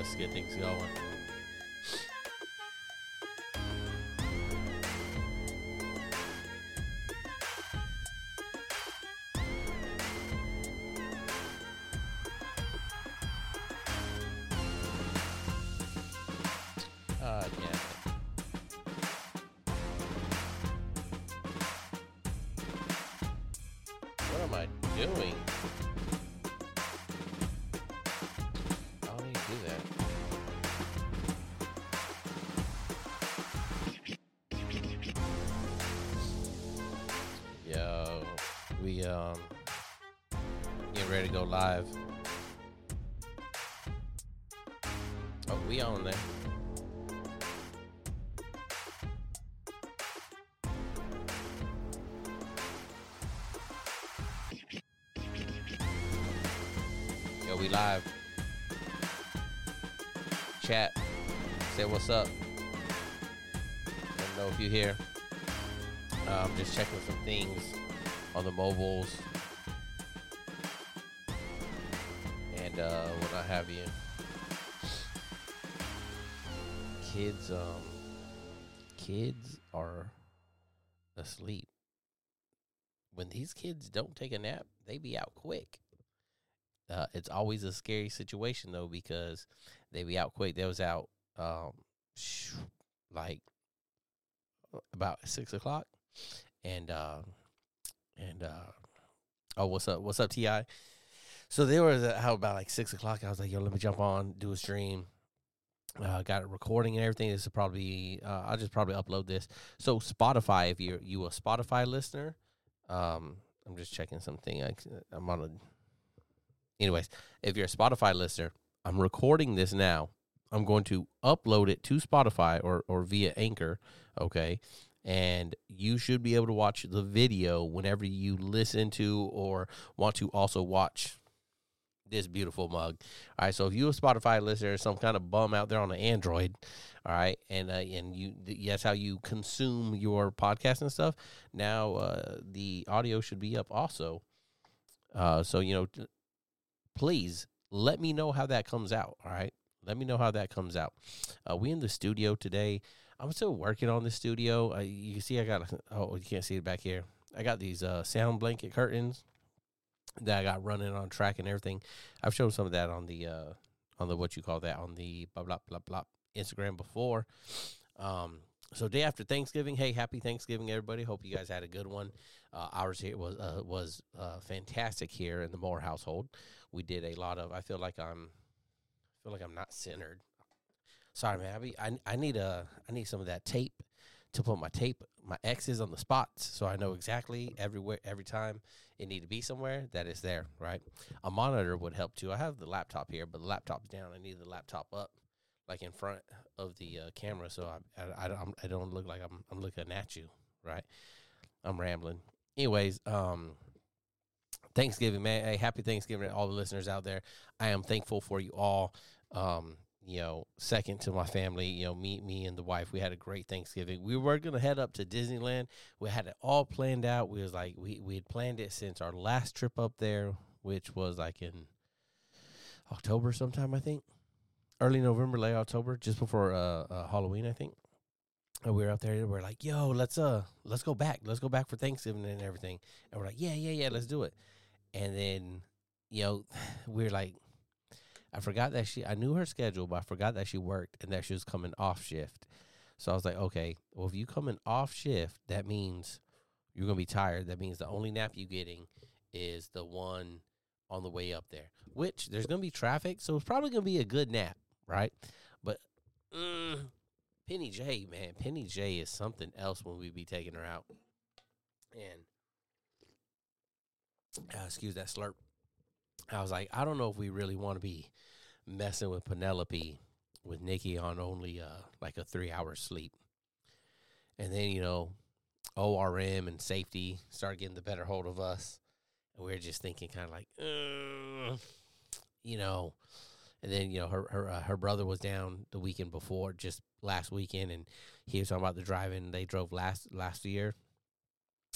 let's get things going. Say what's up. Me know if you're here. Uh, I'm just checking some things on the mobiles. And uh what I have you. Kids um kids are asleep. When these kids don't take a nap, they be out quick. Uh, it's always a scary situation though because they be out quick. They was out um, like about six o'clock, and uh, and uh, oh, what's up? What's up, Ti? So they uh, how about like six o'clock. I was like, yo, let me jump on, do a stream. Uh, got it recording and everything. This is probably uh, I'll just probably upload this. So Spotify, if you're you a Spotify listener, um, I'm just checking something. I, I'm on a anyways, if you're a Spotify listener, I'm recording this now. I'm going to upload it to Spotify or, or via Anchor, okay? And you should be able to watch the video whenever you listen to or want to also watch this beautiful mug. All right, so if you a Spotify listener, some kind of bum out there on the Android, all right, and uh, and you that's how you consume your podcast and stuff. Now uh, the audio should be up also. Uh, so you know, please let me know how that comes out. All right. Let me know how that comes out. Uh, we in the studio today. I'm still working on the studio. Uh, you can see I got, oh, you can't see it back here. I got these uh, sound blanket curtains that I got running on track and everything. I've shown some of that on the, uh, on the, what you call that, on the blah, blah, blah, blah Instagram before. Um, so day after Thanksgiving, hey, happy Thanksgiving, everybody. Hope you guys had a good one. Uh, ours here was uh, was uh, fantastic here in the Moore household. We did a lot of. I feel like I'm, feel like I'm not centered. Sorry, man. I, be, I I need a I need some of that tape to put my tape my X's on the spots so I know exactly everywhere every time it need to be somewhere that it's there. Right. A monitor would help too. I have the laptop here, but the laptop's down. I need the laptop up like in front of the uh, camera, so I, I, I, don't, I don't look like I'm I'm looking at you, right? I'm rambling. Anyways, um, Thanksgiving, man. Hey, happy Thanksgiving to all the listeners out there. I am thankful for you all. Um, you know, second to my family, you know, me, me and the wife, we had a great Thanksgiving. We were gonna head up to Disneyland. We had it all planned out. We was like, we we had planned it since our last trip up there, which was like in October sometime, I think early November, late October, just before uh, uh, Halloween, I think. And we were out there. and We're like, "Yo, let's uh, let's go back. Let's go back for Thanksgiving and everything." And we're like, "Yeah, yeah, yeah, let's do it." And then, you know, we are like, I forgot that she. I knew her schedule, but I forgot that she worked and that she was coming off shift. So I was like, "Okay, well, if you coming off shift, that means you're gonna be tired. That means the only nap you're getting is the one on the way up there. Which there's gonna be traffic, so it's probably gonna be a good nap." right? But mm, Penny J, man, Penny J is something else when we be taking her out. And uh, excuse that slurp. I was like, I don't know if we really want to be messing with Penelope with Nikki on only uh, like a three hour sleep. And then, you know, ORM and safety start getting the better hold of us. And we are just thinking kind of like, you know, and then you know her her uh, her brother was down the weekend before, just last weekend, and he was talking about the driving they drove last last year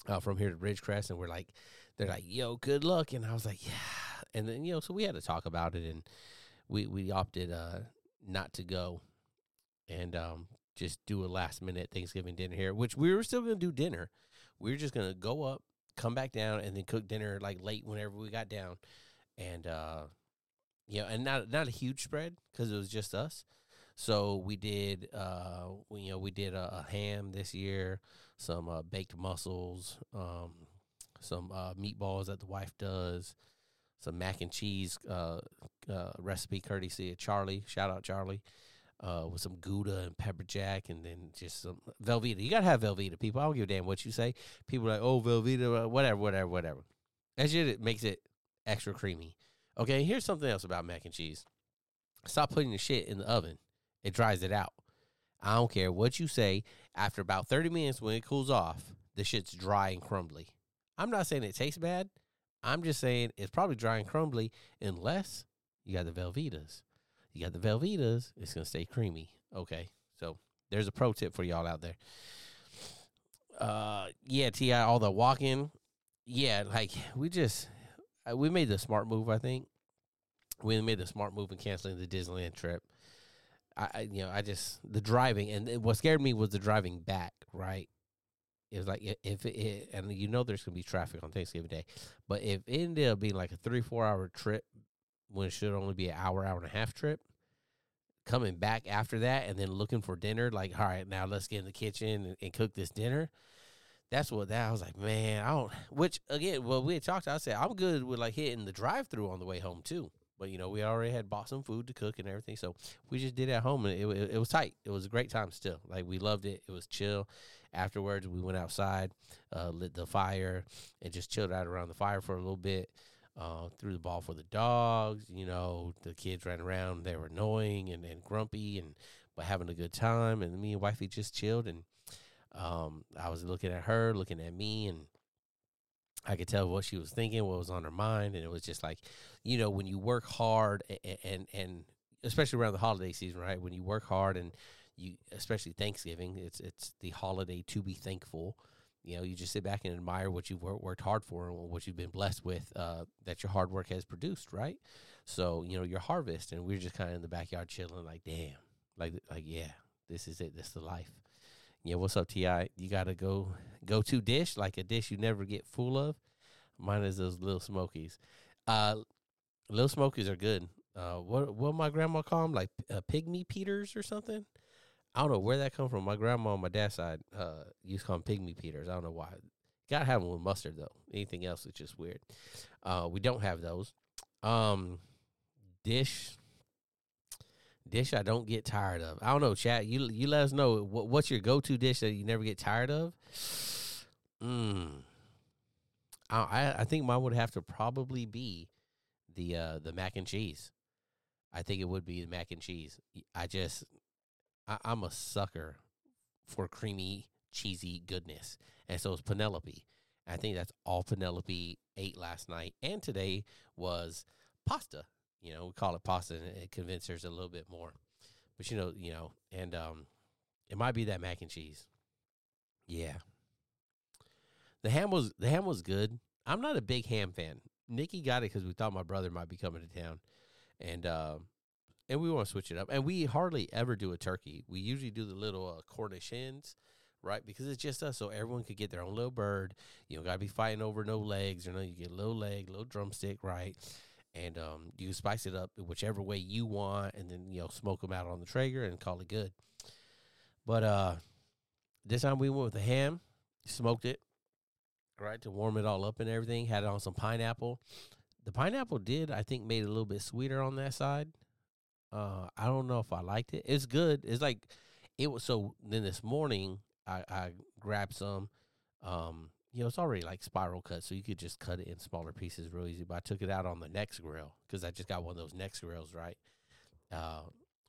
uh, from here to Ridgecrest, and we're like, they're like, yo, good luck, and I was like, yeah, and then you know, so we had to talk about it, and we we opted, uh, not to go and um, just do a last minute Thanksgiving dinner here, which we were still to do dinner. We were just to go up, come back down, and then cook dinner like late whenever we got down. And, uh, you know, and not, not a huge spread because it was just us. So we did, uh, we, you know, we did a, a ham this year, some uh, baked mussels, um, some uh, meatballs that the wife does, some mac and cheese uh, uh, recipe courtesy of Charlie. Shout out Charlie. Uh, with some Gouda and pepper jack, and then just some Velveeta. You gotta have Velveeta, people. I don't give a damn what you say. People like, oh, Velveeta, uh, whatever, whatever, whatever. That shit it makes it extra creamy. Okay, here's something else about mac and cheese. Stop putting the shit in the oven. It dries it out. I don't care what you say. After about 30 minutes, when it cools off, the shit's dry and crumbly. I'm not saying it tastes bad. I'm just saying it's probably dry and crumbly unless you got the Velveetas. You got the Velveetas, it's gonna stay creamy. Okay, so there's a pro tip for y'all out there. Uh, yeah, Ti, all the walking, yeah, like we just uh, we made the smart move. I think we made the smart move in canceling the Disneyland trip. I you know, I just the driving and what scared me was the driving back. Right, it was like if it, and you know there's gonna be traffic on Thanksgiving Day, but if it ended up being like a three four hour trip when it should only be an hour hour and a half trip, coming back after that and then looking for dinner, like all right now let's get in the kitchen and, and cook this dinner. That's what that I was like, man. I don't. Which again, well, we had talked. I said I'm good with like hitting the drive through on the way home too. But you know, we already had bought some food to cook and everything, so we just did it at home, and it, it, it was tight. It was a great time still. Like we loved it. It was chill. Afterwards, we went outside, uh, lit the fire, and just chilled out around the fire for a little bit. Uh, threw the ball for the dogs. You know, the kids ran around. They were annoying and, and grumpy, and but having a good time. And me and wifey just chilled, and um, I was looking at her, looking at me, and I could tell what she was thinking, what was on her mind, and it was just like, you know, when you work hard and and, and especially around the holiday season, right? When you work hard and you especially Thanksgiving. It's it's the holiday to be thankful. You know, you just sit back and admire what you've worked hard for and what you've been blessed with uh, that your hard work has produced, right? So you know your harvest, and we're just kind of in the backyard chilling, like damn, like like yeah, this is it, this is the life. Yeah, what's up, Ti? You gotta go go to dish like a dish you never get full of. Mine is those little smokies. Uh, little smokies are good. Uh, what what my grandma call them? Like uh, pygmy Peters or something. I don't know where that come from. My grandma on my dad's side uh, used to call them pygmy Peters. I don't know why. Gotta have them with mustard though. Anything else is just weird. Uh, we don't have those. Um, dish, dish. I don't get tired of. I don't know, chat. You you let us know what, what's your go to dish that you never get tired of. Hmm. I I think mine would have to probably be the uh the mac and cheese. I think it would be the mac and cheese. I just I, I'm a sucker for creamy, cheesy goodness. And so is Penelope. I think that's all Penelope ate last night and today was pasta. You know, we call it pasta and it convinces a little bit more. But you know, you know, and um it might be that mac and cheese. Yeah. The ham was the ham was good. I'm not a big ham fan. Nikki got it because we thought my brother might be coming to town, and um, and we want to switch it up. And we hardly ever do a turkey. We usually do the little uh, Cornish hens, right? Because it's just us, so everyone could get their own little bird. You don't got to be fighting over no legs or no. You get a little leg, little drumstick, right? And um, you spice it up whichever way you want, and then you know smoke them out on the Traeger and call it good. But uh, this time we went with the ham, smoked it, right, to warm it all up and everything. Had it on some pineapple. The pineapple did, I think, made it a little bit sweeter on that side. Uh, I don't know if I liked it. It's good. It's like it was. So then this morning, I, I grabbed some. Um, you know, it's already like spiral cut, so you could just cut it in smaller pieces real easy. But I took it out on the Nexgrill because I just got one of those Nexgrills, right? Uh,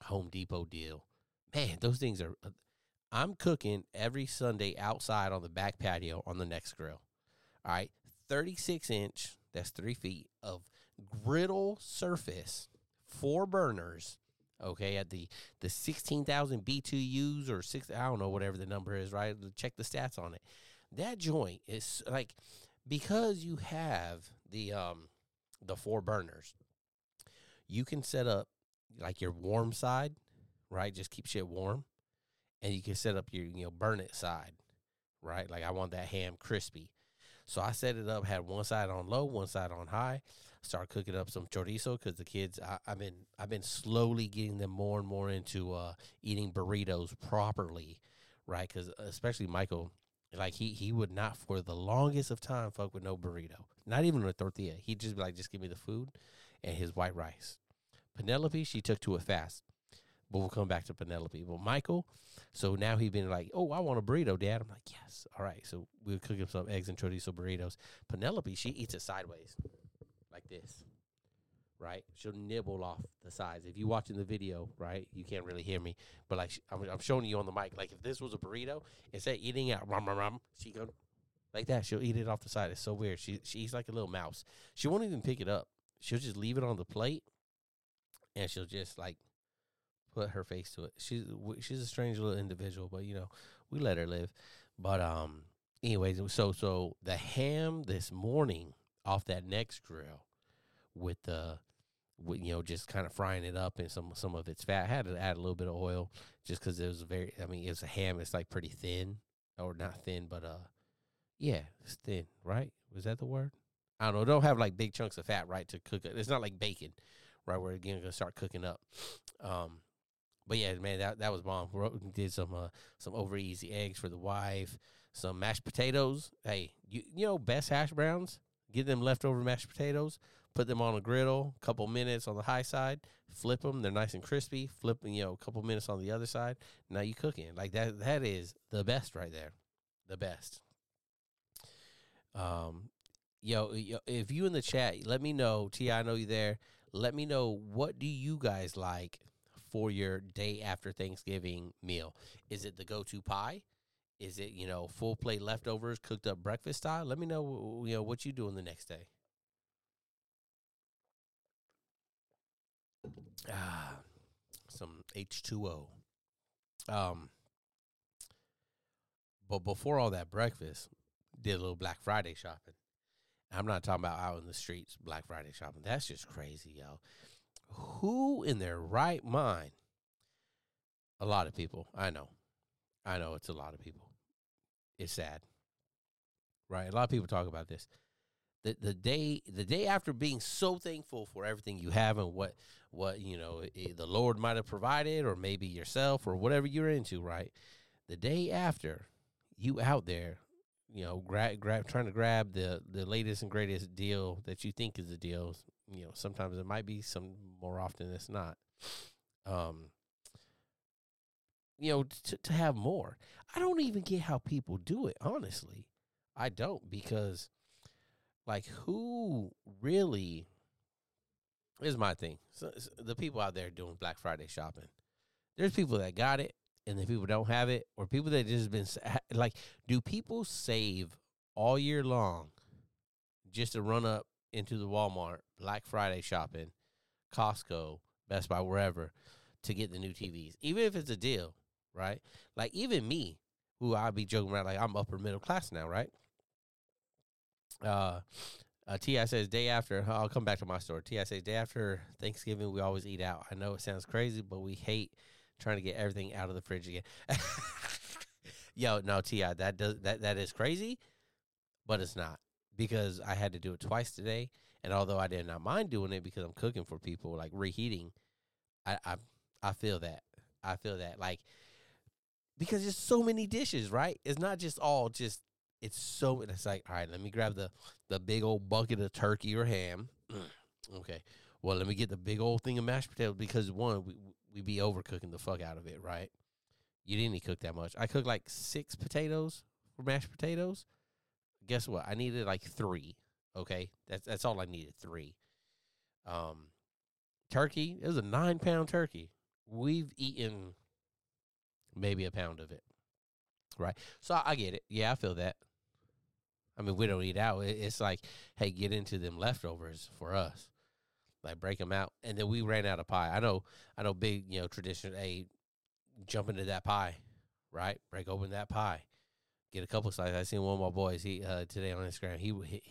Home Depot deal. Man, those things are. Uh, I'm cooking every Sunday outside on the back patio on the Nexgrill. All right, 36 inch. That's three feet of griddle surface four burners. Okay, at the the sixteen thousand BTUs or six, I don't know whatever the number is. Right, check the stats on it. That joint is like because you have the um the four burners, you can set up like your warm side right? Just keep shit warm, and you can set up your you know burn it side, right? Like I want that ham crispy. So I set it up, had one side on low, one side on high. Start cooking up some chorizo because the kids, I, have been, I've been slowly getting them more and more into uh, eating burritos properly, right? Because especially Michael, like he he would not for the longest of time fuck with no burrito, not even a tortilla. He'd just be like, just give me the food and his white rice. Penelope, she took to it fast. But we'll come back to Penelope. But Michael, so now he's been like, oh, I want a burrito, Dad. I'm like, yes. All right. So we'll cook him some eggs and chorizo burritos. Penelope, she eats it sideways, like this, right? She'll nibble off the sides. If you're watching the video, right, you can't really hear me, but like I'm, I'm showing you on the mic. Like if this was a burrito, instead of eating out, rum, rum, rum, she go like that. She'll eat it off the side. It's so weird. She she eats like a little mouse. She won't even pick it up. She'll just leave it on the plate, and she'll just like put her face to it. She's she's a strange little individual, but you know we let her live. But um, anyways, so so the ham this morning off that Nexgrill with the with, you know just kind of frying it up and some some of its fat. I had to add a little bit of oil just because it was very. I mean, it's a ham. It's like pretty thin or not thin, but uh, yeah, it's thin. Right? Was that the word? I don't know. Don't have like big chunks of fat, right, to cook it. It's not like bacon, right? Where again gonna start cooking up. Um, but yeah, man, that that was bomb. We did some uh, some over easy eggs for the wife, some mashed potatoes. Hey, you you know best hash browns. Get them leftover mashed potatoes. Put them on a griddle, couple minutes on the high side. Flip them; they're nice and crispy. Flip, you know, a couple minutes on the other side. Now you cooking like that. That is the best right there, the best. Um, yo, yo if you in the chat, let me know. T, I know you there. Let me know what do you guys like for your day after Thanksgiving meal? Is it the go-to pie? Is it you know full plate leftovers cooked up breakfast style? Let me know you know what you doing the next day. Ah, some H two O. Um, but before all that breakfast, did a little Black Friday shopping. I'm not talking about out in the streets Black Friday shopping. That's just crazy, yo who in their right mind? A lot of people. I know. I know it's a lot of people. It's sad. Right? A lot of people talk about this. The the day the day after being so thankful for everything you have and what what you know the Lord might have provided or maybe yourself or whatever you're into, right? The day after you out there you know, grab, grab, trying to grab the the latest and greatest deal that you think is a deal you know, sometimes it might be some more often it's not. Um, you know, to to have more. I don't even get how people do it, honestly. I don't because like who really is my thing. So, so the people out there doing Black Friday shopping. There's people that got it and then people don't have it or people that just been like do people save all year long just to run up into the Walmart Black Friday shopping, Costco, Best Buy, wherever, to get the new TVs, even if it's a deal, right? Like even me, who I'd be joking around like I'm upper middle class now, right? Uh, uh, Ti says day after. I'll come back to my story. Ti says day after Thanksgiving we always eat out. I know it sounds crazy, but we hate trying to get everything out of the fridge again. Yo, no, Ti, that does that that is crazy, but it's not because I had to do it twice today. And although I did not mind doing it because I'm cooking for people, like reheating, I I, I feel that. I feel that like because there's so many dishes, right? It's not just all just it's so it's like, all right, let me grab the the big old bucket of turkey or ham. okay. Well, let me get the big old thing of mashed potatoes because one, we we be overcooking the fuck out of it, right? You didn't cook that much. I cooked like six potatoes for mashed potatoes guess what? I needed like three. Okay, that's that's all I needed. Three. Um, turkey. It was a nine pound turkey. We've eaten maybe a pound of it. Right. So I get it. Yeah, I feel that. I mean, we don't eat out. It's like, hey, get into them leftovers for us. Like break them out, and then we ran out of pie. I know, I know, big you know tradition. Hey, jump into that pie, right? Break open that pie get a couple slices. I seen one of my boys he uh, today on Instagram. He, he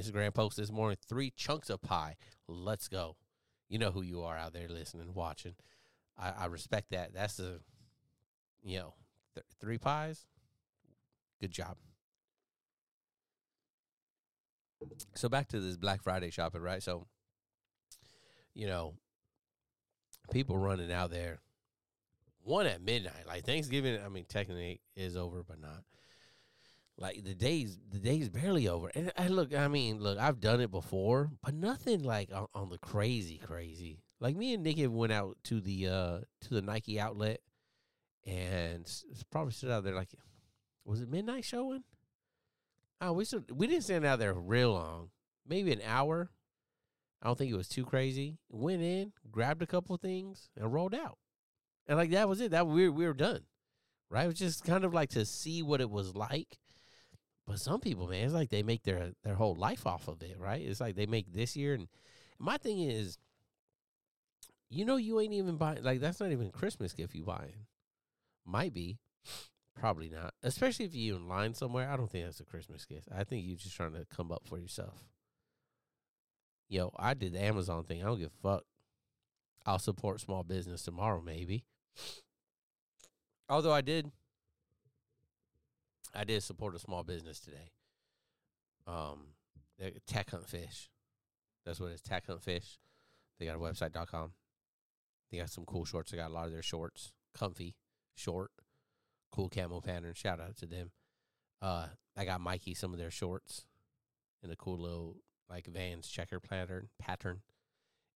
Instagram post this morning three chunks of pie. Let's go. You know who you are out there listening, watching. I, I respect that. That's the, you know, th- three pies. Good job. So back to this Black Friday shopping, right? So, you know, people running out there, one at midnight. Like Thanksgiving, I mean, technically is over, but not. Like the days, the day's barely over. And I look, I mean, look, I've done it before, but nothing like on, on the crazy, crazy. Like me and Nikki went out to the uh to the Nike outlet, and probably stood out there like, was it midnight showing? Oh, we stood, we didn't stand out there real long, maybe an hour. I don't think it was too crazy. Went in, grabbed a couple things, and rolled out. And like that was it. That we were, we were done. Right? It was just kind of like to see what it was like but some people, man, it's like they make their their whole life off of it, right? It's like they make this year, and my thing is, you know, you ain't even buying like that's not even a Christmas gift you buying. Might be, probably not. Especially if you're in line somewhere. I don't think that's a Christmas gift. I think you're just trying to come up for yourself. Yo, I did the Amazon thing. I don't give a fuck. I'll support small business tomorrow, maybe. Although I did I did support a small business today. Um, Tech Hunt Fish. That's what it is. Tech Hunt Fish. They got a website.com. They got some cool shorts. They got a lot of their shorts. Comfy, short, cool camo pattern. Shout out to them. Uh, I got Mikey some of their shorts in a cool little like Vans checker pattern pattern.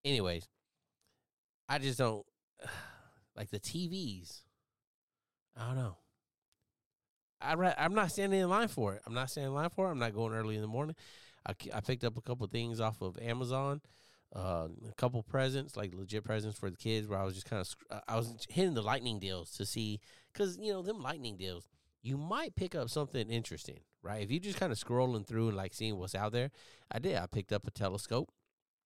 Anyways, I just don't like the TVs. I don't know. I I'm not standing in line for it. I'm not standing in line for it. I'm not going early in the morning. I, I picked up a couple things off of Amazon, uh, a couple presents, like legit presents for the kids. Where I was just kind of I was hitting the lightning deals to see, because you know them lightning deals, you might pick up something interesting, right? If you just kind of scrolling through and like seeing what's out there, I did. I picked up a telescope,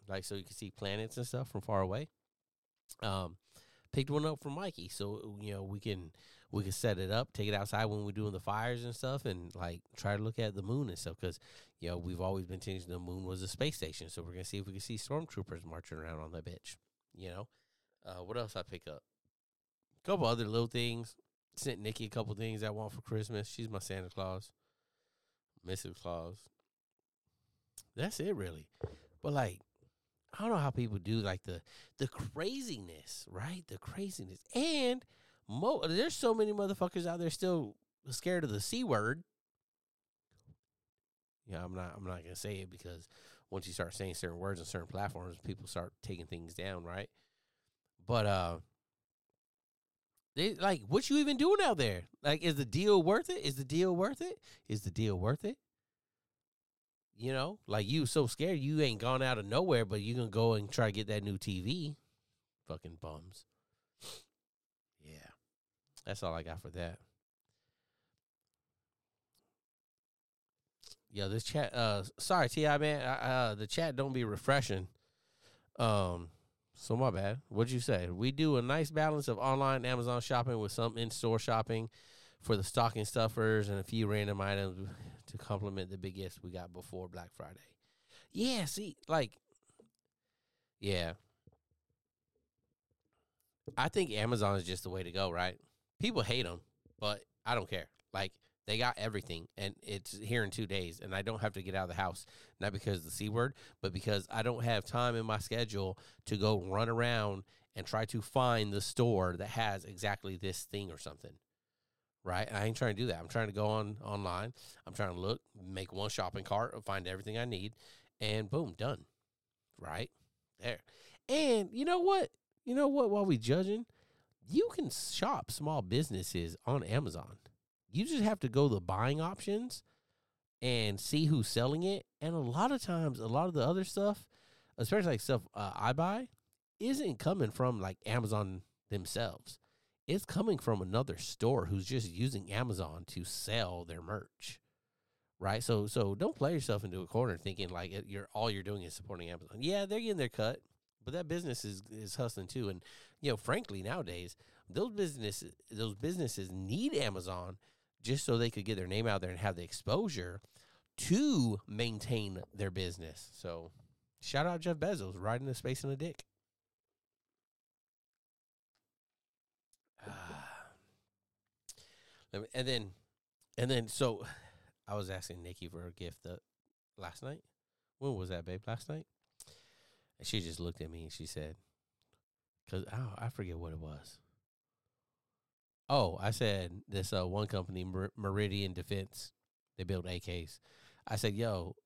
like so you can see planets and stuff from far away. Um, picked one up for Mikey, so you know we can we can set it up, take it outside when we're doing the fires and stuff, and like try to look at the moon and stuff. Because you know we've always been thinking the moon was a space station, so we're gonna see if we can see stormtroopers marching around on that bitch. You know, uh, what else I pick up? A couple other little things. Sent Nikki a couple things I want for Christmas. She's my Santa Claus, Mrs. Claus. That's it, really. But like, I don't know how people do like the the craziness, right? The craziness, and Mo, there's so many motherfuckers out there still scared of the c word. Yeah, I'm not. I'm not gonna say it because once you start saying certain words on certain platforms, people start taking things down, right? But uh, they like what you even doing out there? Like, is the deal worth it? Is the deal worth it? Is the deal worth it? You know, like you so scared you ain't gone out of nowhere, but you gonna go and try to get that new TV. Fucking bums. That's all I got for that. Yeah, this chat. Uh, sorry, Ti man. uh, the chat don't be refreshing. Um, so my bad. What'd you say? We do a nice balance of online Amazon shopping with some in-store shopping for the stocking stuffers and a few random items to complement the big gifts we got before Black Friday. Yeah, see, like, yeah. I think Amazon is just the way to go, right? People hate them, but I don't care. Like they got everything, and it's here in two days, and I don't have to get out of the house. Not because of the c word, but because I don't have time in my schedule to go run around and try to find the store that has exactly this thing or something. Right? I ain't trying to do that. I'm trying to go on online. I'm trying to look, make one shopping cart, find everything I need, and boom, done. Right there. And you know what? You know what? While we judging, you can shop small businesses on Amazon. You just have to go the buying options and see who's selling it. And a lot of times, a lot of the other stuff, especially like stuff uh, I buy, isn't coming from like Amazon themselves. It's coming from another store who's just using Amazon to sell their merch. Right? So so don't play yourself into a corner thinking like you're all you're doing is supporting Amazon. Yeah, they're getting their cut but that business is is hustling too. And you know, frankly, nowadays those businesses those businesses need Amazon just so they could get their name out there and have the exposure to maintain their business. So, shout out Jeff Bezos riding the space in the dick. And then, and then, so I was asking Nikki for a gift the, last night. When was that, babe? Last night. And she just looked at me and she said, "Cause oh, I forget what it was." Oh, I said this uh, one company, Mer- Meridian Defense, they build AKs. I said, "Yo,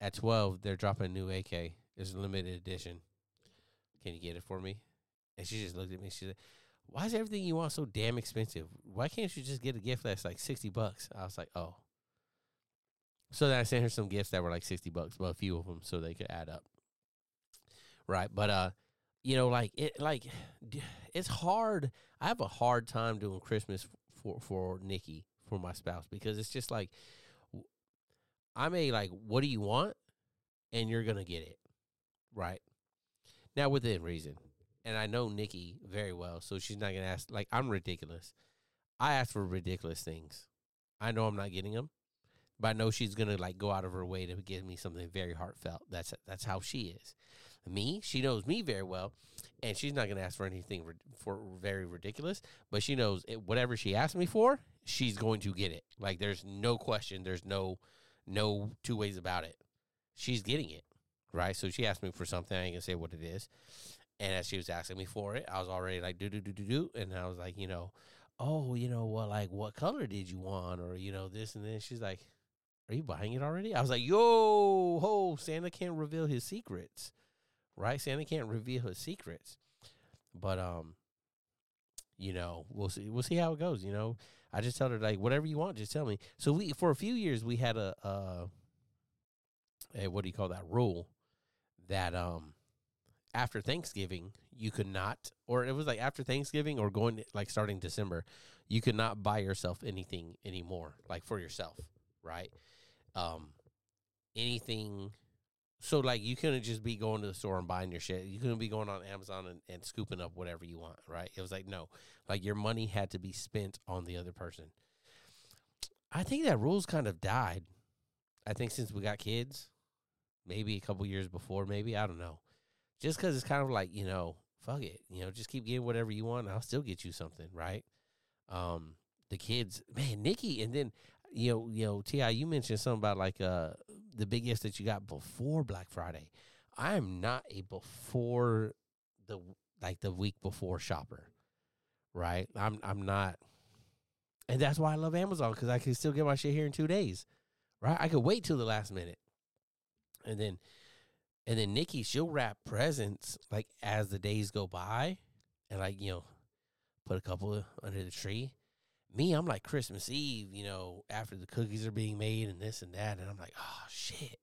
at twelve, they're dropping a new AK. It's a limited edition. Can you get it for me?" And she just looked at me. She said, "Why is everything you want so damn expensive? Why can't you just get a gift that's like sixty bucks?" I was like, "Oh." So then I sent her some gifts that were like sixty bucks, but a few of them so they could add up. Right, but uh, you know, like it, like it's hard. I have a hard time doing Christmas for for Nikki for my spouse because it's just like w- I may like, what do you want, and you're gonna get it, right? Now within reason, and I know Nikki very well, so she's not gonna ask. Like I'm ridiculous. I ask for ridiculous things. I know I'm not getting them, but I know she's gonna like go out of her way to give me something very heartfelt. That's that's how she is. Me, she knows me very well, and she's not gonna ask for anything for very ridiculous. But she knows it, whatever she asks me for, she's going to get it. Like there's no question. There's no no two ways about it. She's getting it right. So she asked me for something. I ain't gonna say what it is. And as she was asking me for it, I was already like do do do do do, and I was like, you know, oh, you know, well, like what color did you want, or you know, this and then she's like, are you buying it already? I was like, yo, ho, Santa can't reveal his secrets, right? Santa can't reveal his secrets, but um, you know, we'll see, we'll see how it goes. You know, I just tell her like whatever you want, just tell me. So we for a few years we had a uh, a what do you call that rule that um after Thanksgiving, you could not, or it was like after Thanksgiving or going like starting December, you could not buy yourself anything anymore, like for yourself, right? Um, anything. So like you couldn't just be going to the store and buying your shit. You couldn't be going on Amazon and, and scooping up whatever you want, right? It was like no, like your money had to be spent on the other person. I think that rule's kind of died. I think since we got kids, maybe a couple years before, maybe I don't know just because it's kind of like you know fuck it you know just keep getting whatever you want i'll still get you something right um the kids man nikki and then you know you know ti you mentioned something about like uh the big gifts that you got before black friday i am not a before the like the week before shopper right i'm i'm not and that's why i love amazon because i can still get my shit here in two days right i could wait till the last minute and then and then Nikki, she'll wrap presents like as the days go by, and like you know, put a couple under the tree. Me, I'm like Christmas Eve, you know, after the cookies are being made and this and that, and I'm like, oh shit.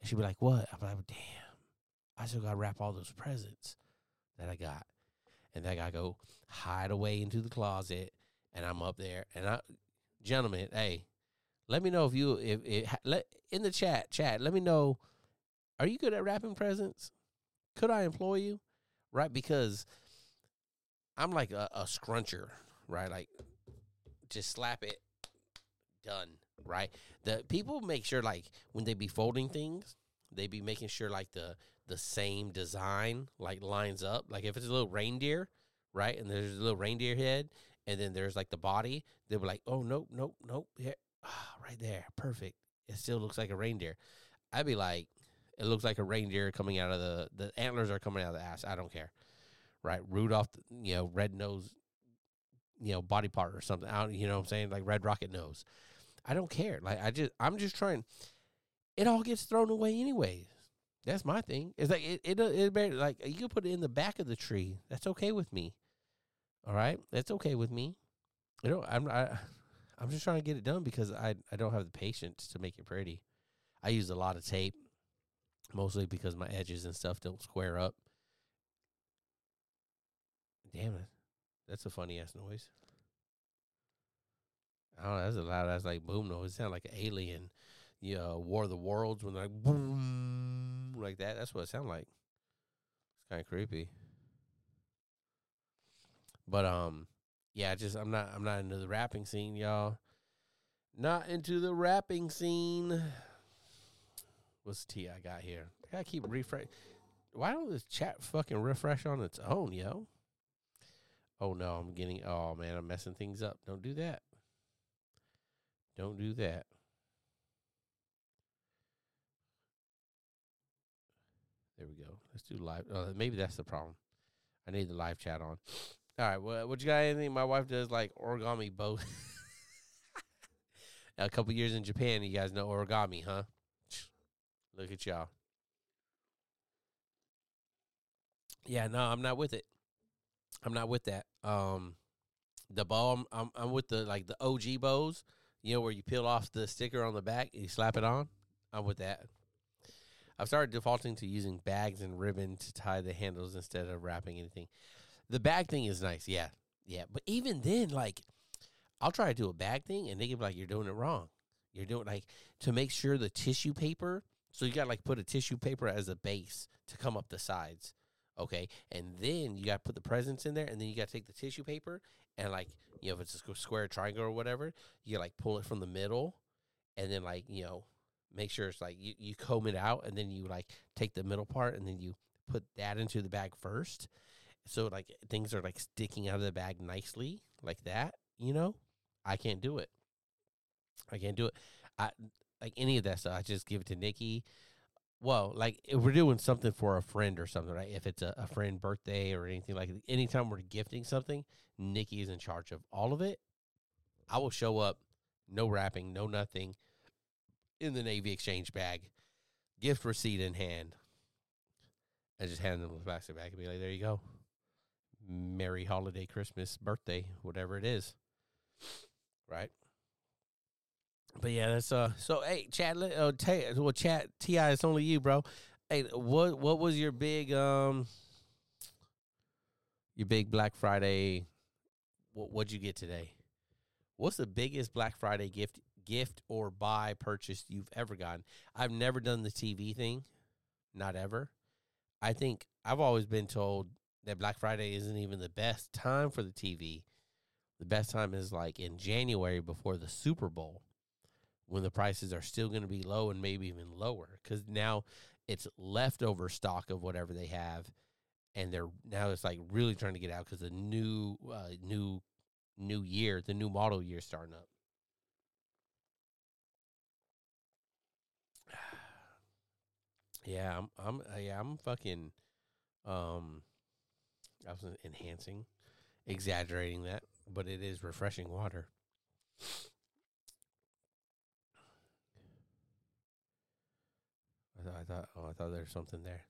And she'd be like, what? I'm like, damn, I still gotta wrap all those presents that I got, and then I go hide away into the closet, and I'm up there, and I, gentlemen, hey, let me know if you if it let in the chat chat. Let me know are you good at wrapping presents? Could I employ you? Right? Because I'm like a, a scruncher, right? Like just slap it, done. Right? The people make sure like when they be folding things, they be making sure like the the same design like lines up. Like if it's a little reindeer, right? And there's a little reindeer head, and then there's like the body, they were like, oh nope, nope, nope. Yeah, ah, right there. Perfect. It still looks like a reindeer. I'd be like, it looks like a reindeer coming out of the the antlers are coming out of the ass. I don't care, right? Rudolph, you know, red nose, you know, body part or something. I you know, what I'm saying like red rocket nose. I don't care. Like I just, I'm just trying. It all gets thrown away anyways. That's my thing. It's like it, it, it, it like you can put it in the back of the tree. That's okay with me. All right, that's okay with me. You know, I'm, I, I'm just trying to get it done because I, I don't have the patience to make it pretty. I use a lot of tape mostly because my edges and stuff don't square up. Damn it. That's a funny ass noise. Oh, that's a loud ass like boom noise. It sounds like an alien. You know, War of the Worlds when they're like boom like that. That's what it sounds like. It's kind of creepy. But um, yeah, just I'm not I'm not into the rapping scene, y'all. Not into the rapping scene. What's T I got here? I gotta keep refresh. Why don't this chat fucking refresh on its own, yo? Oh no, I'm getting. Oh man, I'm messing things up. Don't do that. Don't do that. There we go. Let's do live. Uh, maybe that's the problem. I need the live chat on. All right. Well, what you got? Anything? My wife does like origami boat. a couple years in Japan, you guys know origami, huh? Look at y'all. Yeah, no, I'm not with it. I'm not with that. Um, the ball, I'm, I'm, I'm with the like the OG bows. You know where you peel off the sticker on the back and you slap it on. I'm with that. I've started defaulting to using bags and ribbon to tie the handles instead of wrapping anything. The bag thing is nice, yeah, yeah. But even then, like, I'll try to do a bag thing, and they give like you're doing it wrong. You're doing like to make sure the tissue paper. So you got like put a tissue paper as a base to come up the sides, okay, and then you got to put the presents in there, and then you got to take the tissue paper and like you know if it's a square triangle or whatever, you like pull it from the middle, and then like you know make sure it's like you, you comb it out and then you like take the middle part and then you put that into the bag first. So like things are like sticking out of the bag nicely like that you know? I can't do it. I can't do it. I like any of that stuff i just give it to nikki well like if we're doing something for a friend or something right if it's a, a friend birthday or anything like anytime we're gifting something nikki is in charge of all of it i will show up no wrapping no nothing in the Navy Exchange bag, gift receipt in hand. I just hand them the plastic bag and be like, there you go. Merry holiday, Christmas, birthday, whatever it is. Right? But yeah, that's uh so hey, chat uh t- well chat TI it's only you, bro. Hey, what what was your big um your big Black Friday what what'd you get today? What's the biggest Black Friday gift gift or buy purchase you've ever gotten. I've never done the TV thing, not ever. I think I've always been told that Black Friday isn't even the best time for the TV. The best time is like in January before the Super Bowl when the prices are still going to be low and maybe even lower cuz now it's leftover stock of whatever they have and they're now it's like really trying to get out cuz the new uh, new new year, the new model year starting up. Yeah, I'm I'm uh, yeah, I'm fucking um I was enhancing, exaggerating that, but it is refreshing water. I thought oh I thought there was something there.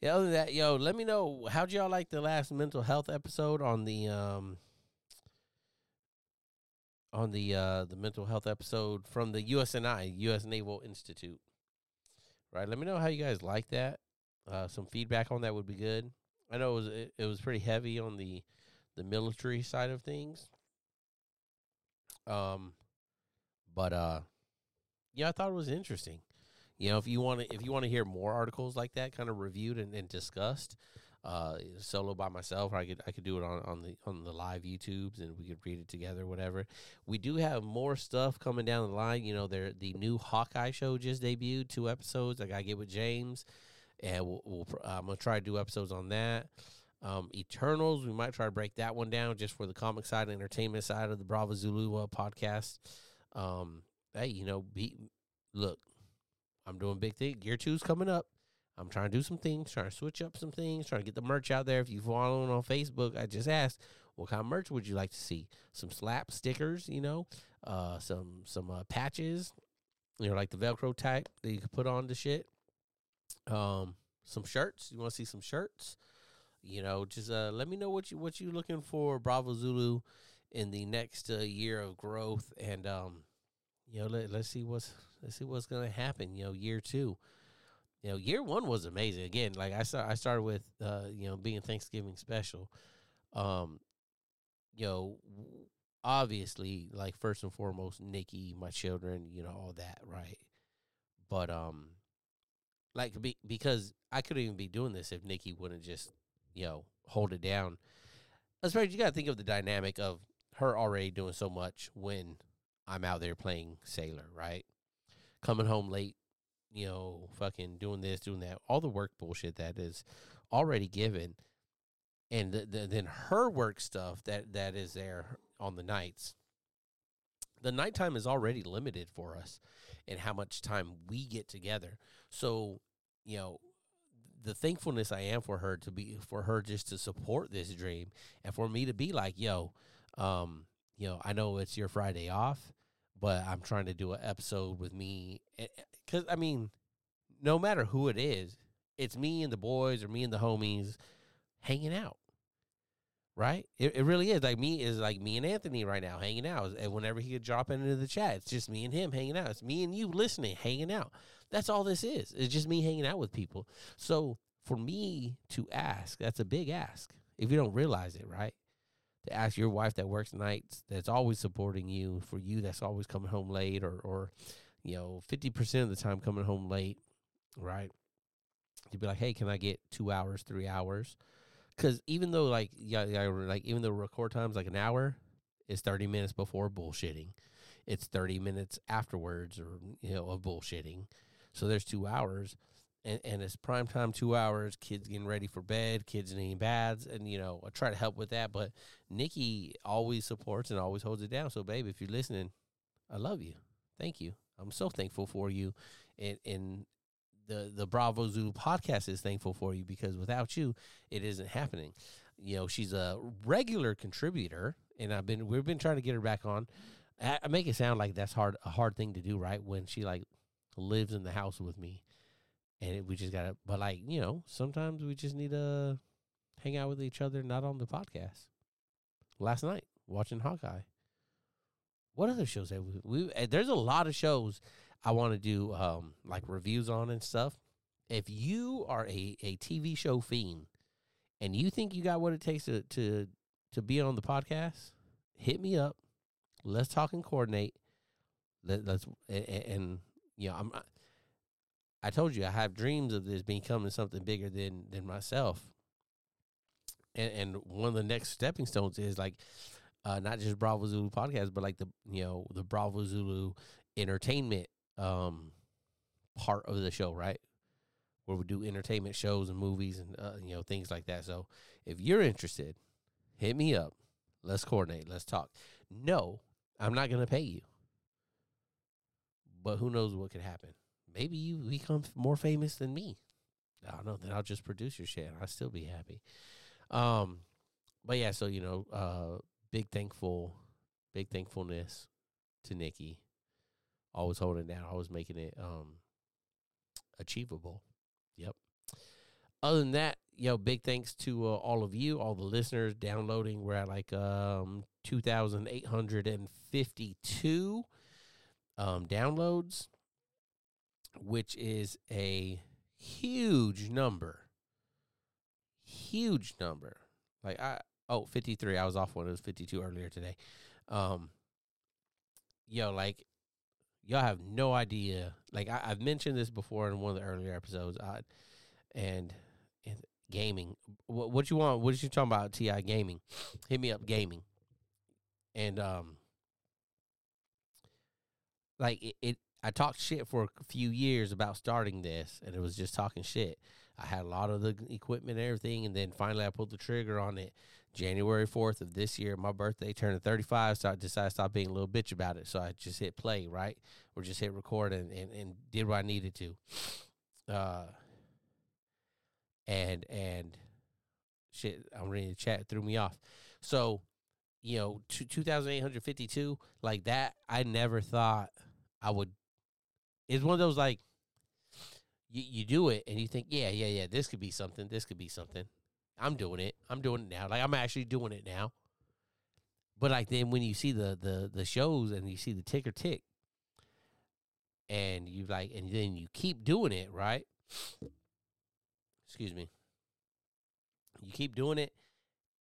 Yeah, other than that, yo, let me know how'd y'all like the last mental health episode on the um on the uh the mental health episode from the USNI, US Naval Institute right? Let me know how you guys like that. Uh, some feedback on that would be good. I know it was it, it was pretty heavy on the the military side of things. Um, but uh, yeah, I thought it was interesting. You know, if you want to if you want to hear more articles like that, kind of reviewed and, and discussed, uh, solo by myself. Or I could I could do it on, on the on the live YouTubes and we could read it together, whatever. We do have more stuff coming down the line. You know, there the new Hawkeye show just debuted, two episodes. I gotta get with James, and we'll, we'll I'm gonna try to do episodes on that. Um, Eternals, we might try to break that one down just for the comic side, entertainment side of the Bravo Zulu uh, podcast. Um, hey, you know, be look, I'm doing big thing. Gear two's coming up. I'm trying to do some things, trying to switch up some things, trying to get the merch out there. If you follow on Facebook, I just asked, what kind of merch would you like to see? Some slap stickers, you know, uh, some some uh, patches, you know, like the Velcro type that you could put on the shit. Um, some shirts. You want to see some shirts? You know, just uh, let me know what you what you looking for, Bravo Zulu, in the next uh, year of growth, and um, you know, let let's see what's let's see what's gonna happen. You know, year two you know, year one was amazing. Again, like I start, I started with, uh, you know, being Thanksgiving special. Um, you know, obviously, like first and foremost, Nikki, my children, you know, all that, right? But um, like be, because I couldn't even be doing this if Nikki wouldn't just, you know, hold it down. Especially, you got to think of the dynamic of her already doing so much when I'm out there playing sailor, right? Coming home late you know, fucking doing this, doing that, all the work bullshit that is already given, and the, the, then her work stuff that that is there on the nights. the nighttime is already limited for us and how much time we get together. So, you know, the thankfulness I am for her to be for her just to support this dream and for me to be like, yo, um, you know, I know it's your Friday off, but I'm trying to do an episode with me eh, eh, cuz I mean, no matter who it is, it's me and the boys or me and the homies hanging out right? It, it really is. Like me is like me and Anthony right now hanging out. And whenever he could drop into the chat, it's just me and him hanging out. It's me and you listening, hanging out. That's all this is. It's just me hanging out with people. So for me to ask, that's a big ask. If you don't realize it, right? To ask your wife that works nights, that's always supporting you, for you that's always coming home late, or or you know, fifty percent of the time coming home late, right? To be like, hey, can I get two hours, three hours? because even though like yeah, yeah like even though record time's like an hour it's 30 minutes before bullshitting it's 30 minutes afterwards or you know of bullshitting so there's two hours and, and it's prime time two hours kids getting ready for bed kids needing baths and you know i try to help with that but nikki always supports and always holds it down so babe if you're listening i love you thank you i'm so thankful for you and and the the Bravo Zulu podcast is thankful for you because without you, it isn't happening. You know, she's a regular contributor, and I've been we've been trying to get her back on. I make it sound like that's hard a hard thing to do, right? When she like lives in the house with me, and it, we just gotta. But like you know, sometimes we just need to hang out with each other, not on the podcast. Last night watching Hawkeye. What other shows have we? we eh, there's a lot of shows I want to do um, like reviews on and stuff. If you are a, a TV show fiend and you think you got what it takes to to to be on the podcast, hit me up. Let's talk and coordinate. Let, us and, and, you know I'm. I told you I have dreams of this becoming something bigger than than myself. And and one of the next stepping stones is like uh, not just Bravo Zulu podcast, but like the you know the Bravo Zulu entertainment um, part of the show, right? Where we do entertainment shows and movies and uh, you know things like that. So if you're interested, hit me up. Let's coordinate. Let's talk. No, I'm not gonna pay you, but who knows what could happen? Maybe you become more famous than me. I don't know. Then I'll just produce your shit. I'll still be happy. Um, but yeah. So you know, uh, big thankful, big thankfulness to Nikki always holding down, always making it um achievable. Yep. Other than that, know, big thanks to uh, all of you, all the listeners downloading. We're at like um 2,852 um downloads, which is a huge number. Huge number. Like I oh 53. I was off one. It was 52 earlier today. Um yo, like y'all have no idea. Like I, have mentioned this before in one of the earlier episodes. I, and, and gaming. What what you want? What are you talking about? Ti gaming. Hit me up gaming. And um, like it, it I talked shit for a few years about starting this, and it was just talking shit. I had a lot of the equipment and everything, and then finally I pulled the trigger on it January 4th of this year, my birthday, turned 35, so I decided to stop being a little bitch about it. So I just hit play, right? Or just hit record and, and, and did what I needed to. Uh, and, and shit, I'm ready to chat, threw me off. So, you know, 2,852, like that, I never thought I would. It's one of those like, you, you do it and you think, yeah, yeah, yeah, this could be something, this could be something. I'm doing it. I'm doing it now. Like I'm actually doing it now. But like then when you see the the the shows and you see the ticker tick, and you like and then you keep doing it, right? Excuse me. You keep doing it,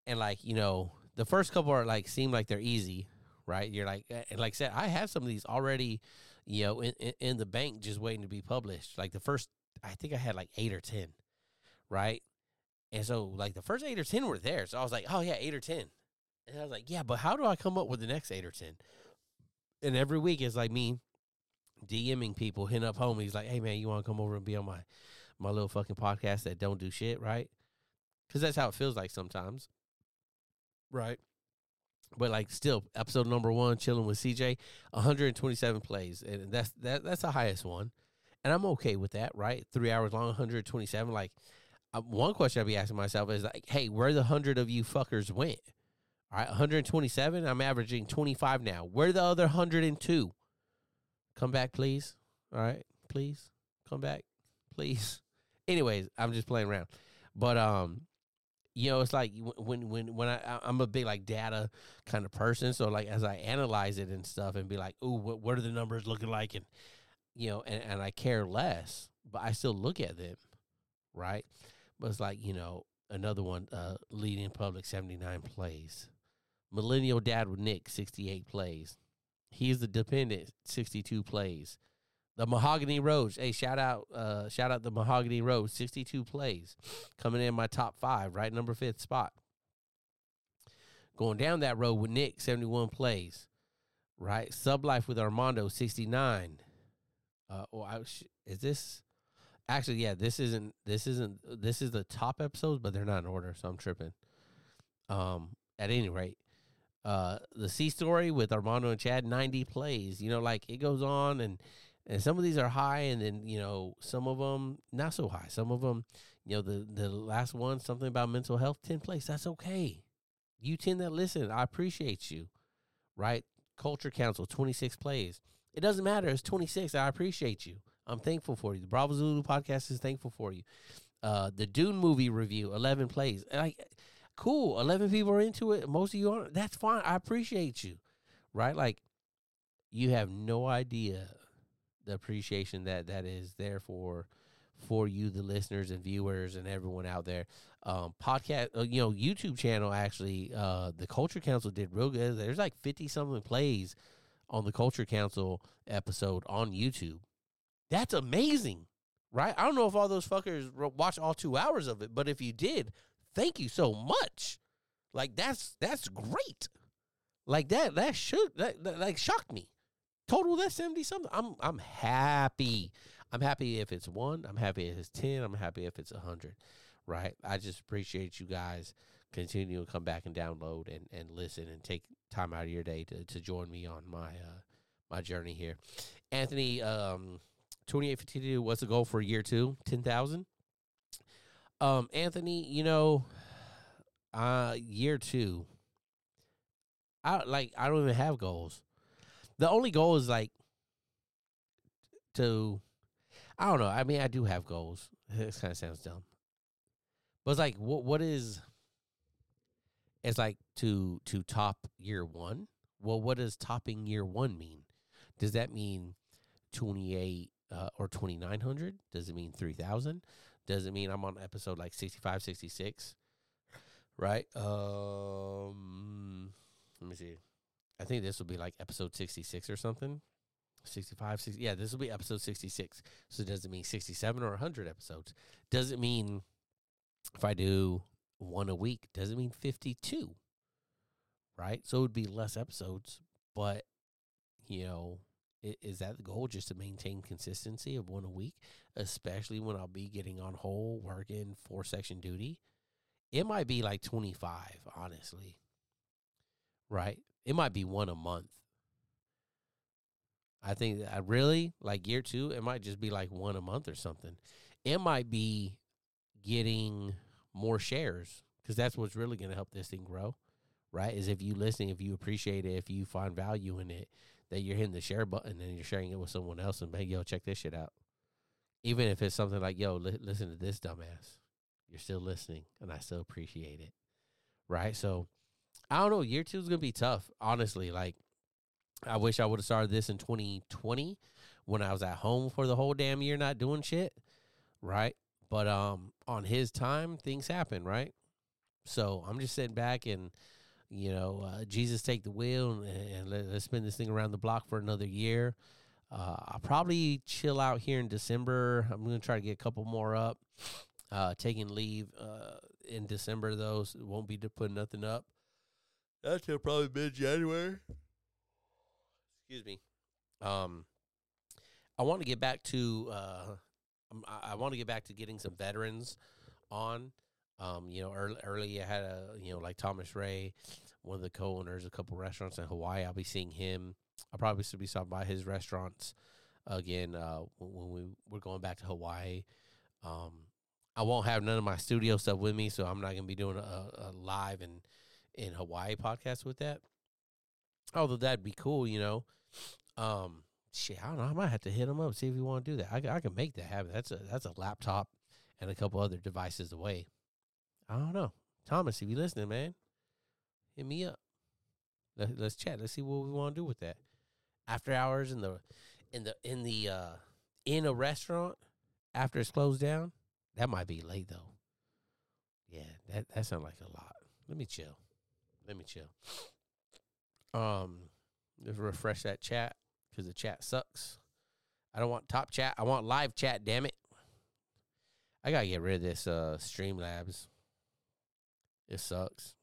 and like you know, the first couple are like seem like they're easy, right? You're like, eh, and like I said, I have some of these already, you know, in, in, the bank just waiting to be published. Like the first, I think I had like eight or ten, right? And so, like, the first eight or 10 were there. So I was like, oh, yeah, eight or 10. And I was like, yeah, but how do I come up with the next eight or 10? And every week it's like me DMing people, hitting up homies, like, hey, man, you want to come over and be on my, my little fucking podcast that don't do shit, right? Because that's how it feels like sometimes, right? But like still episode number one chilling with cj 127 plays and that's that that's the highest one. And i'm okay with that right? Three hours long 127 like uh, one question i'd be asking myself is like hey where the 100 of you fuckers went all right 127 i'm averaging 25 now. Where the other 102 come back please. All right? Please. Come back. Please. Anyways i'm just playing around. But um you know, it's like when when when I I'm a big like data kind of person, so like as I analyze it and stuff, and be like, oh, what what are the numbers looking like, and you know, and and I care less, but I still look at them, right? But it's like you know another one, uh, leading public seventy nine plays, millennial dad with Nick sixty eight plays, he's the dependent sixty two plays. The Mahogany Road. Hey, shout out, uh, shout out the Mahogany Road. Sixty-two plays, coming in my top five, right number fifth spot. Going down that road with Nick, seventy-one plays, right. Sub Life with Armando, sixty-nine. Uh, oh, I, is this? Actually, yeah, this isn't. This isn't. This is the top episodes, but they're not in order, so I'm tripping. Um, at any rate, uh, the C Story with Armando and Chad, ninety plays. You know, like it goes on and and some of these are high, and then you know some of them not so high. Some of them, you know, the the last one something about mental health, ten place. That's okay. You ten that listen, I appreciate you, right? Culture Council, twenty six plays. It doesn't matter. It's twenty six. I appreciate you. I'm thankful for you. The Bravo Zulu podcast is thankful for you. Uh, the Dune movie review, eleven plays. Like, cool. Eleven people are into it. Most of you are. That's fine. I appreciate you, right? Like, you have no idea the appreciation that that is there for for you, the listeners and viewers and everyone out there. Um, podcast, uh, you know, YouTube channel actually, uh, the Culture Council did real good. There's like fifty something plays on the Culture Council episode on YouTube. That's amazing, right? I don't know if all those fuckers watch all two hours of it, but if you did, thank you so much. Like that's that's great. Like that that should that, that like shocked me total that's 70 something. I'm I'm happy. I'm happy if it's one. I'm happy if it's 10. I'm happy if it's 100. Right? I just appreciate you guys continue to come back and download and, and listen and take time out of your day to, to join me on my uh, my journey here. Anthony, um, 2852, what's the goal for year two? 10,000? Um, Anthony, you know, uh, year two, I like, I don't even have goals. The only goal is like to I don't know. I mean, I do have goals. This kind of sounds dumb, but it's like what what is? It's like to to top year one. Well, what does topping year one mean? Does that mean twenty eight uh, or twenty nine hundred? Does it mean three thousand? Does it mean I'm on episode like 65, 66? Right. Um. Let me see. I think this will be like episode 66 or something. 65, 60. Yeah, this will be episode 66. So does it mean 67 or 100 episodes? Does it mean if I do one a week, does it mean 52? Right? So it would be less episodes, but you know, is that the goal just to maintain consistency of one a week, especially when I'll be getting on whole working four section duty? It might be like 25, honestly. Right? It might be one a month. I think I really like year two. It might just be like one a month or something. It might be getting more shares because that's what's really going to help this thing grow, right? Is if you listen, if you appreciate it, if you find value in it, that you're hitting the share button and you're sharing it with someone else and hey, yo, check this shit out. Even if it's something like, yo, li- listen to this dumbass, you're still listening, and I still appreciate it, right? So I don't know. Year two is gonna be tough, honestly. Like, I wish I would have started this in 2020 when I was at home for the whole damn year, not doing shit, right? But um, on his time, things happen, right? So I'm just sitting back and, you know, uh, Jesus take the wheel and, and let, us spin this thing around the block for another year. Uh, I'll probably chill out here in December. I'm gonna try to get a couple more up. Uh, taking leave uh, in December, though, so won't be to put nothing up. That's till probably mid January. Excuse me. Um, I want to get back to uh, I, I want to get back to getting some veterans on. Um, you know, early, early I had a you know like Thomas Ray, one of the co-owners, a couple restaurants in Hawaii. I'll be seeing him. I'll probably still be stopping by his restaurants again uh, when we we're going back to Hawaii. Um, I won't have none of my studio stuff with me, so I'm not gonna be doing a, a live in in Hawaii podcast with that. Although that'd be cool, you know. Um, shit, I don't know. I might have to hit him up see if he want to do that. I, I can make that happen. That's a that's a laptop and a couple other devices away. I don't know, Thomas. If you listening, man, hit me up. Let, let's chat. Let's see what we want to do with that. After hours in the in the in the uh in a restaurant after it's closed down. That might be late though. Yeah, that that sounds like a lot. Let me chill. Let me chill. Um, let's refresh that chat because the chat sucks. I don't want top chat. I want live chat. Damn it! I gotta get rid of this uh Streamlabs. It sucks.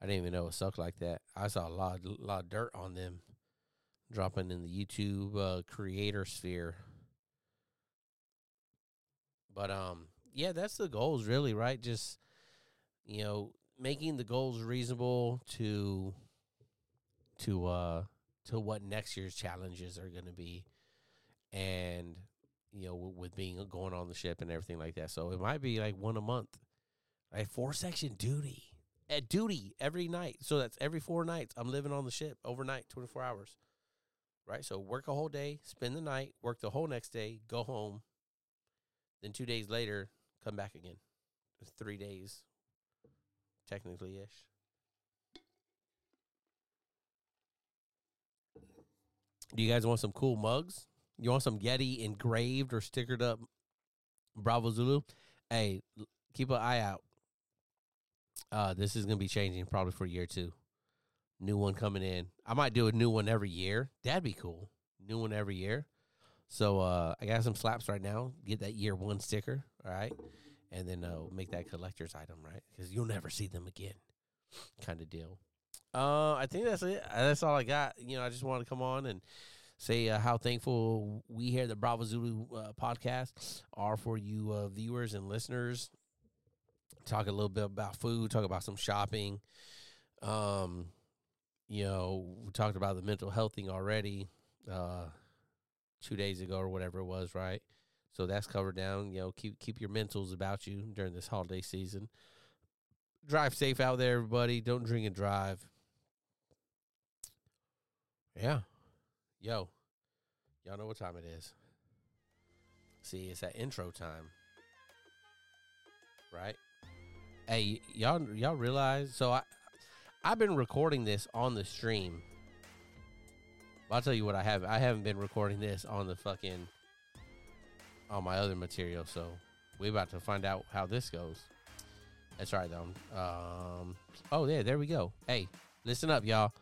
I didn't even know it sucked like that. I saw a lot, a lot of dirt on them dropping in the YouTube uh, creator sphere. But um, yeah, that's the goals, really, right? Just you know, making the goals reasonable to to uh to what next year's challenges are going to be, and you know, with being going on the ship and everything like that. So it might be like one a month, right? Four section duty at duty every night. So that's every four nights. I'm living on the ship overnight, 24 hours right? So work a whole day, spend the night, work the whole next day, go home. Then two days later, come back again. three days, technically ish. Do you guys want some cool mugs? You want some Getty engraved or stickered up Bravo Zulu? Hey, keep an eye out. Uh, this is gonna be changing probably for year two. New one coming in. I might do a new one every year. That'd be cool. New one every year. So uh, I got some slaps right now. Get that year one sticker, all right, and then uh, make that collector's item, right? Because you'll never see them again, kind of deal. Uh, I think that's it. That's all I got. You know, I just want to come on and say uh, how thankful we here, the Bravo Zulu uh, podcast, are for you uh, viewers and listeners. Talk a little bit about food. Talk about some shopping. Um, you know, we talked about the mental health thing already uh, two days ago or whatever it was, right? So that's covered down. You know, keep keep your mentals about you during this holiday season. Drive safe out there, everybody. Don't drink and drive. Yeah. Yo. Y'all know what time it is. See, it's that intro time. Right? Hey, y'all y'all realize so I I've been recording this on the stream. I'll tell you what I have. I haven't been recording this on the fucking on my other material, so we're about to find out how this goes. That's right though. Um, oh yeah, there we go. Hey, listen up, y'all.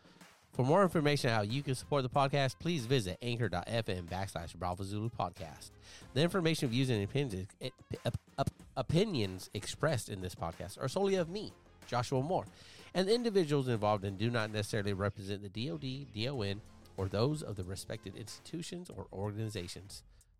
For more information on how you can support the podcast, please visit anchor.fm backslash Bravo Zulu podcast. The information, views, and opinions, opinions expressed in this podcast are solely of me, Joshua Moore and the individuals involved and do not necessarily represent the DoD, DON, or those of the respected institutions or organizations.